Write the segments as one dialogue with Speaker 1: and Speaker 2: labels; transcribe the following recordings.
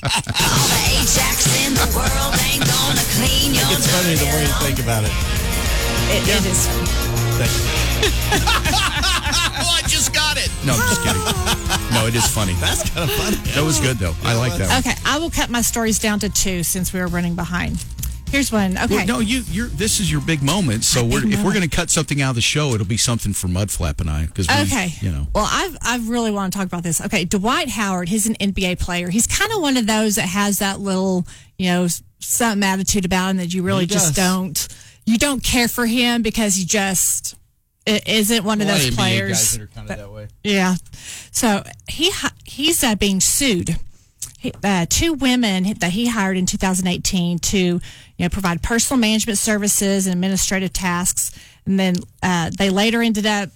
Speaker 1: All the Ajax in the world ain't gonna clean your
Speaker 2: It's funny the more you think about it.
Speaker 3: It, it is.
Speaker 4: oh, I just got it. No, I'm just kidding. No, it is funny.
Speaker 2: That's kind of funny.
Speaker 4: That was good though. I like that. One.
Speaker 3: Okay, I will cut my stories down to two since we were running behind. Here's one. Okay.
Speaker 4: Well, no, you, you're. This is your big moment. So we're, if we're going to cut something out of the show, it'll be something for Mudflap and I. Because
Speaker 3: Okay.
Speaker 4: you know,
Speaker 3: Well, I've I really want to talk about this. Okay, Dwight Howard, he's an NBA player. He's kind of one of those that has that little, you know, some attitude about him that you really
Speaker 2: He
Speaker 3: just
Speaker 2: does.
Speaker 3: don't you don't care for him because he just i- isn't one of those players.
Speaker 2: are kind of that way.
Speaker 3: Yeah. So he he's uh, being sued. He, uh, two women that he hired in 2018 to you know provide personal management services and administrative tasks, and then uh, they later ended up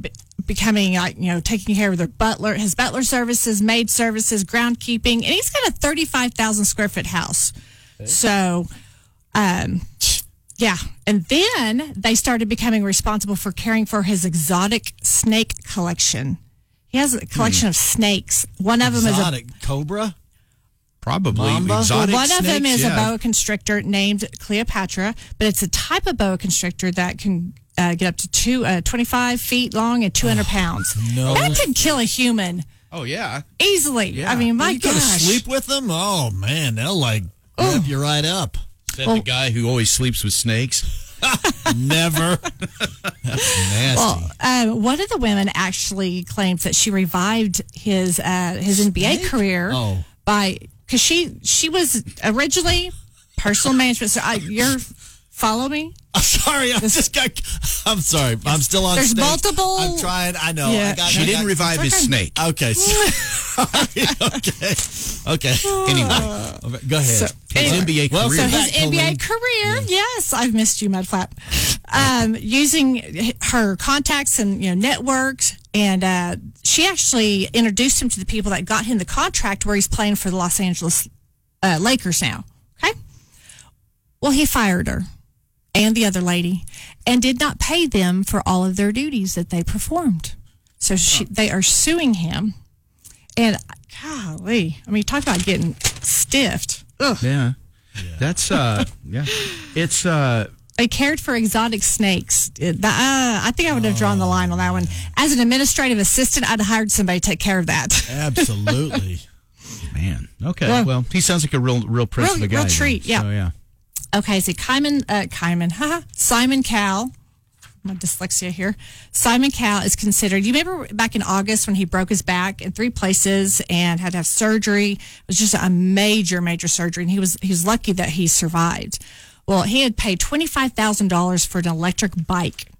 Speaker 3: be- becoming like you know taking care of their butler, his butler services, maid services, groundkeeping, and he's got a 35,000 square foot house. So, um, yeah. And then they started becoming responsible for caring for his exotic snake collection. He has a collection of snakes. One of them is a
Speaker 2: Exotic cobra.
Speaker 4: Probably
Speaker 2: Mamba?
Speaker 4: exotic.
Speaker 3: one of them is
Speaker 4: yeah.
Speaker 3: a boa constrictor named Cleopatra, but it's a type of boa constrictor that can uh, get up to two, uh, 25 feet long and 200 pounds.
Speaker 2: no.
Speaker 3: That could kill a human
Speaker 4: Oh yeah.
Speaker 3: easily.
Speaker 4: Yeah.
Speaker 3: I mean, my
Speaker 2: you go to
Speaker 3: gosh.
Speaker 2: sleep with them? Oh man, they'll like grab you right up.
Speaker 4: Is that the guy who always sleeps with snakes?
Speaker 2: Never. That's nasty.
Speaker 3: Well, uh, one of the women actually claims that she revived his uh, his NBA career
Speaker 2: Oh.
Speaker 3: by because she she was originally personal management. So I, you're follow me.
Speaker 2: I'm sorry. I just got. I'm sorry. I'm still on.
Speaker 3: There's
Speaker 2: stage.
Speaker 3: multiple-
Speaker 2: I'm trying. I know.
Speaker 3: Yeah.
Speaker 2: I got,
Speaker 4: She
Speaker 2: I
Speaker 4: didn't
Speaker 2: got-
Speaker 4: revive his snake.
Speaker 2: Okay. sorry. okay. Okay.
Speaker 4: Anyway,
Speaker 2: Go ahead.
Speaker 4: his NBA
Speaker 2: Well,
Speaker 4: career.
Speaker 3: So
Speaker 2: Back,
Speaker 3: his NBA
Speaker 2: Colleen.
Speaker 3: career, yes, I've missed you, Mudflap. Um, using her contacts and you know networks, and uh, she actually introduced him to the people that got him the contract where he's playing for the Los Angeles uh, Lakers now. Okay, well he fired her and the other lady, and did not pay them for all of their duties that they performed. So she, they are suing him, and golly, I mean, talk about getting stiffed. Ugh.
Speaker 4: yeah. That's uh yeah. It's uh
Speaker 3: They cared for exotic snakes. The- uh, I think I would have drawn the line on that one. As an administrative assistant, I'd hired somebody to take care of that.
Speaker 2: Absolutely.
Speaker 4: man. Okay.
Speaker 3: Yeah.
Speaker 4: Well, he sounds like a real real prince
Speaker 3: Real-
Speaker 4: of a guy.
Speaker 3: real
Speaker 4: then.
Speaker 3: treat, yeah.
Speaker 4: So, yeah.
Speaker 3: Okay, so Kyman, uh, Kyman, haha, Simon Cowell. My dyslexia here. Simon Cowell is considered. You remember back in August when he broke his back in three places and had to have surgery. It was just a major, major surgery, and he was he was lucky that he survived. Well, he had paid twenty five thousand dollars for an electric bike.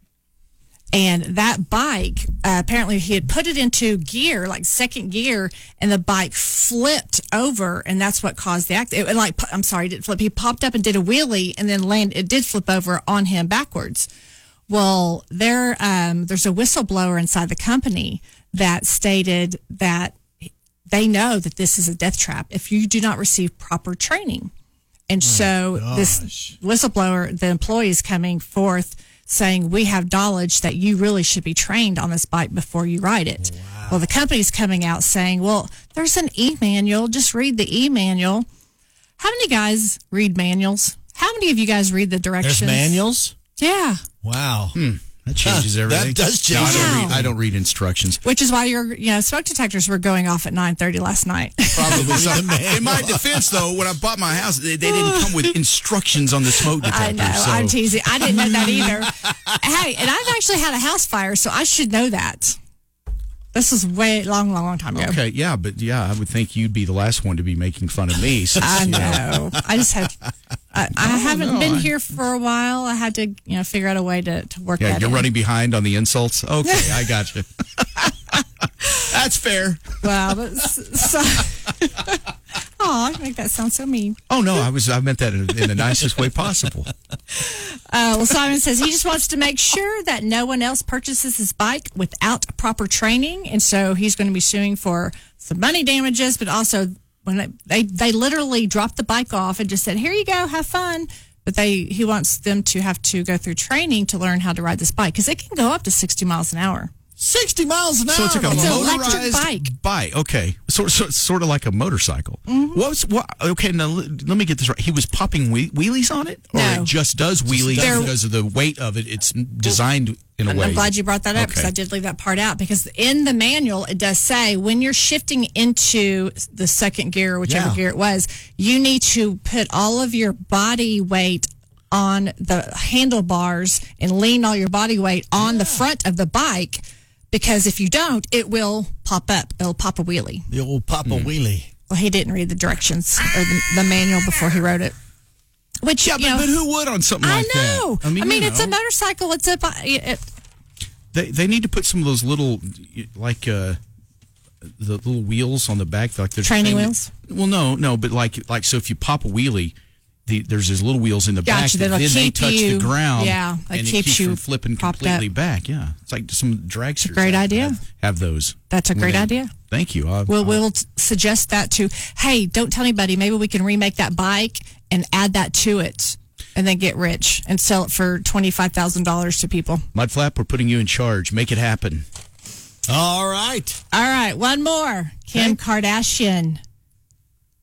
Speaker 3: And that bike, uh, apparently, he had put it into gear, like second gear, and the bike flipped over, and that's what caused the accident. Like, I'm sorry, it didn't flip. He popped up and did a wheelie, and then land. It did flip over on him backwards. Well, there, um, there's a whistleblower inside the company that stated that they know that this is a death trap if you do not receive proper training. And oh so this whistleblower, the employee is coming forth saying, we have knowledge that you really should be trained on this bike before you ride it. Oh, well, the company's coming out saying, well, there's an e-manual. Just read the e-manual. How many guys read manuals? How many of you guys read the
Speaker 2: There's
Speaker 3: directions?
Speaker 2: manuals.
Speaker 3: Yeah.
Speaker 2: Wow. Hmm.
Speaker 4: That changes
Speaker 2: Huh, that
Speaker 4: everything.
Speaker 2: does
Speaker 4: No, I
Speaker 2: change
Speaker 4: don't, read, I don't read instructions.
Speaker 3: Which is why your, you know, smoke detectors were going off at 9:30 last night.
Speaker 4: Probably. So,
Speaker 2: the
Speaker 4: in my defense, though, when I bought my house, they, they didn't come with instructions on the smoke detector.
Speaker 3: I know.
Speaker 4: so.
Speaker 3: I'm teasing. I didn't know that either. hey, and I've actually had a house fire, so I should know that. This is way long, long, long time ago.
Speaker 4: Okay, yeah, but yeah, I would think you'd be the last one to be making fun of me. since,
Speaker 3: I
Speaker 4: you
Speaker 3: know. I just had. I, I haven't
Speaker 4: no,
Speaker 3: been
Speaker 4: I-
Speaker 3: here for a while. I had to, you know, figure out a way to, to work
Speaker 4: Yeah, you're
Speaker 3: in.
Speaker 4: running behind on the insults. Okay, I got you. That's fair.
Speaker 3: Wow, but so, Oh, I make that sound so mean.
Speaker 4: Oh no, I was I meant that in, in the nicest way possible.
Speaker 3: Uh, well, Simon says he just wants to make sure that no one else purchases his bike without proper training, and so he's going to be suing for some money damages, but also when they they, they literally dropped the bike off and just said, "Here you go, have fun." But they he wants them to have to go through training to learn how to ride this bike because it can go up to sixty miles an hour.
Speaker 2: 60 miles an hour.
Speaker 4: So it's like a
Speaker 3: It's
Speaker 4: motorized
Speaker 3: bike.
Speaker 4: bike. Okay, sort sort sort of like a motorcycle.
Speaker 3: Mm-hmm.
Speaker 4: What was what? Okay, now let, let me get this right. He was popping whee- wheelies on it, or
Speaker 3: No.
Speaker 4: it just does wheelies
Speaker 3: There-
Speaker 4: because of the weight of it. It's designed in a
Speaker 3: And
Speaker 4: way.
Speaker 3: I'm glad you brought that up because
Speaker 4: Okay.
Speaker 3: I did leave that part out. Because in the manual, it does say when you're shifting into the second gear, or whichever
Speaker 2: Yeah.
Speaker 3: gear it was, you need to put all of your body weight on the handlebars and lean all your body weight on the front of the bike. Because if you don't, it will pop up. It'll pop a wheelie.
Speaker 2: The old Papa
Speaker 4: Hmm.
Speaker 2: Wheelie.
Speaker 3: Well, he didn't read the directions or the, the manual before he wrote it. Which
Speaker 4: yeah, but,
Speaker 3: know,
Speaker 4: but who would on something
Speaker 3: I
Speaker 4: like
Speaker 3: know.
Speaker 4: that?
Speaker 3: I know. I mean,
Speaker 4: you
Speaker 3: it's a motorcycle. It's a. It,
Speaker 4: They they need to put some of those little like uh the little wheels on the back like they're
Speaker 3: Training wheels?
Speaker 4: Well, no, no, but like like so if you pop a wheelie. The, there's these little wheels in the back
Speaker 3: Gotcha,
Speaker 4: that
Speaker 3: that'll
Speaker 4: then they touch
Speaker 3: you-
Speaker 4: the ground.
Speaker 3: yeah, that
Speaker 4: and it
Speaker 3: keeps you
Speaker 4: from flipping completely
Speaker 3: up.
Speaker 4: back. Yeah, it's like some dragsters.
Speaker 3: great idea.
Speaker 4: Have, have those.
Speaker 3: That's a great
Speaker 4: they-
Speaker 3: idea.
Speaker 4: Thank you. I'll,
Speaker 3: We'll,
Speaker 4: I'll-
Speaker 3: we'll suggest that to, hey, don't tell anybody. Maybe we can remake that bike and add that to it and then get rich and sell it for $25,000 to people.
Speaker 4: Mudflap, we're putting you in charge. Make it happen.
Speaker 2: All right.
Speaker 3: All right, one more. Kim Kardashian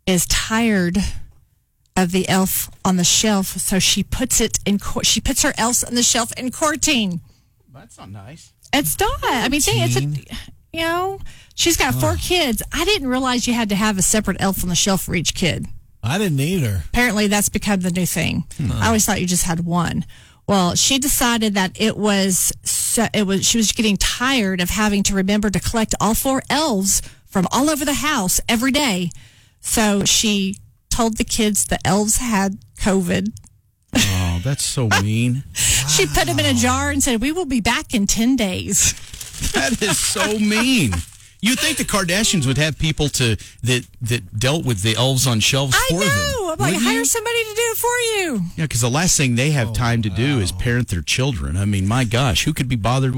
Speaker 3: is tired of the elf on the shelf, so she puts it in. She puts her elves on the shelf in quarantine.
Speaker 4: That's not nice.
Speaker 3: It's not. I mean, think it's a. You know, she's got four kids. I didn't realize you had to have a separate elf on the shelf for each kid.
Speaker 2: I didn't either.
Speaker 3: apparently that's become the new thing. Hmm. I always thought you just had one. Well, she decided that it was so, it was she was getting tired of having to remember to collect all four elves from all over the house every day. So she told the kids the elves had COVID.
Speaker 4: Oh, that's so mean.
Speaker 3: She put them in a jar and said, "We will be back in 10 days."
Speaker 4: That is so mean. You'd think the Kardashians would have people to that that dealt with the elves on shelves
Speaker 3: I
Speaker 4: for them.
Speaker 3: know. I'm like,
Speaker 4: wouldn't
Speaker 3: hire
Speaker 4: you?
Speaker 3: somebody to do it for you.
Speaker 4: Yeah, because the last thing they have oh, time to do is parent their children. I mean, my gosh, who could be bothered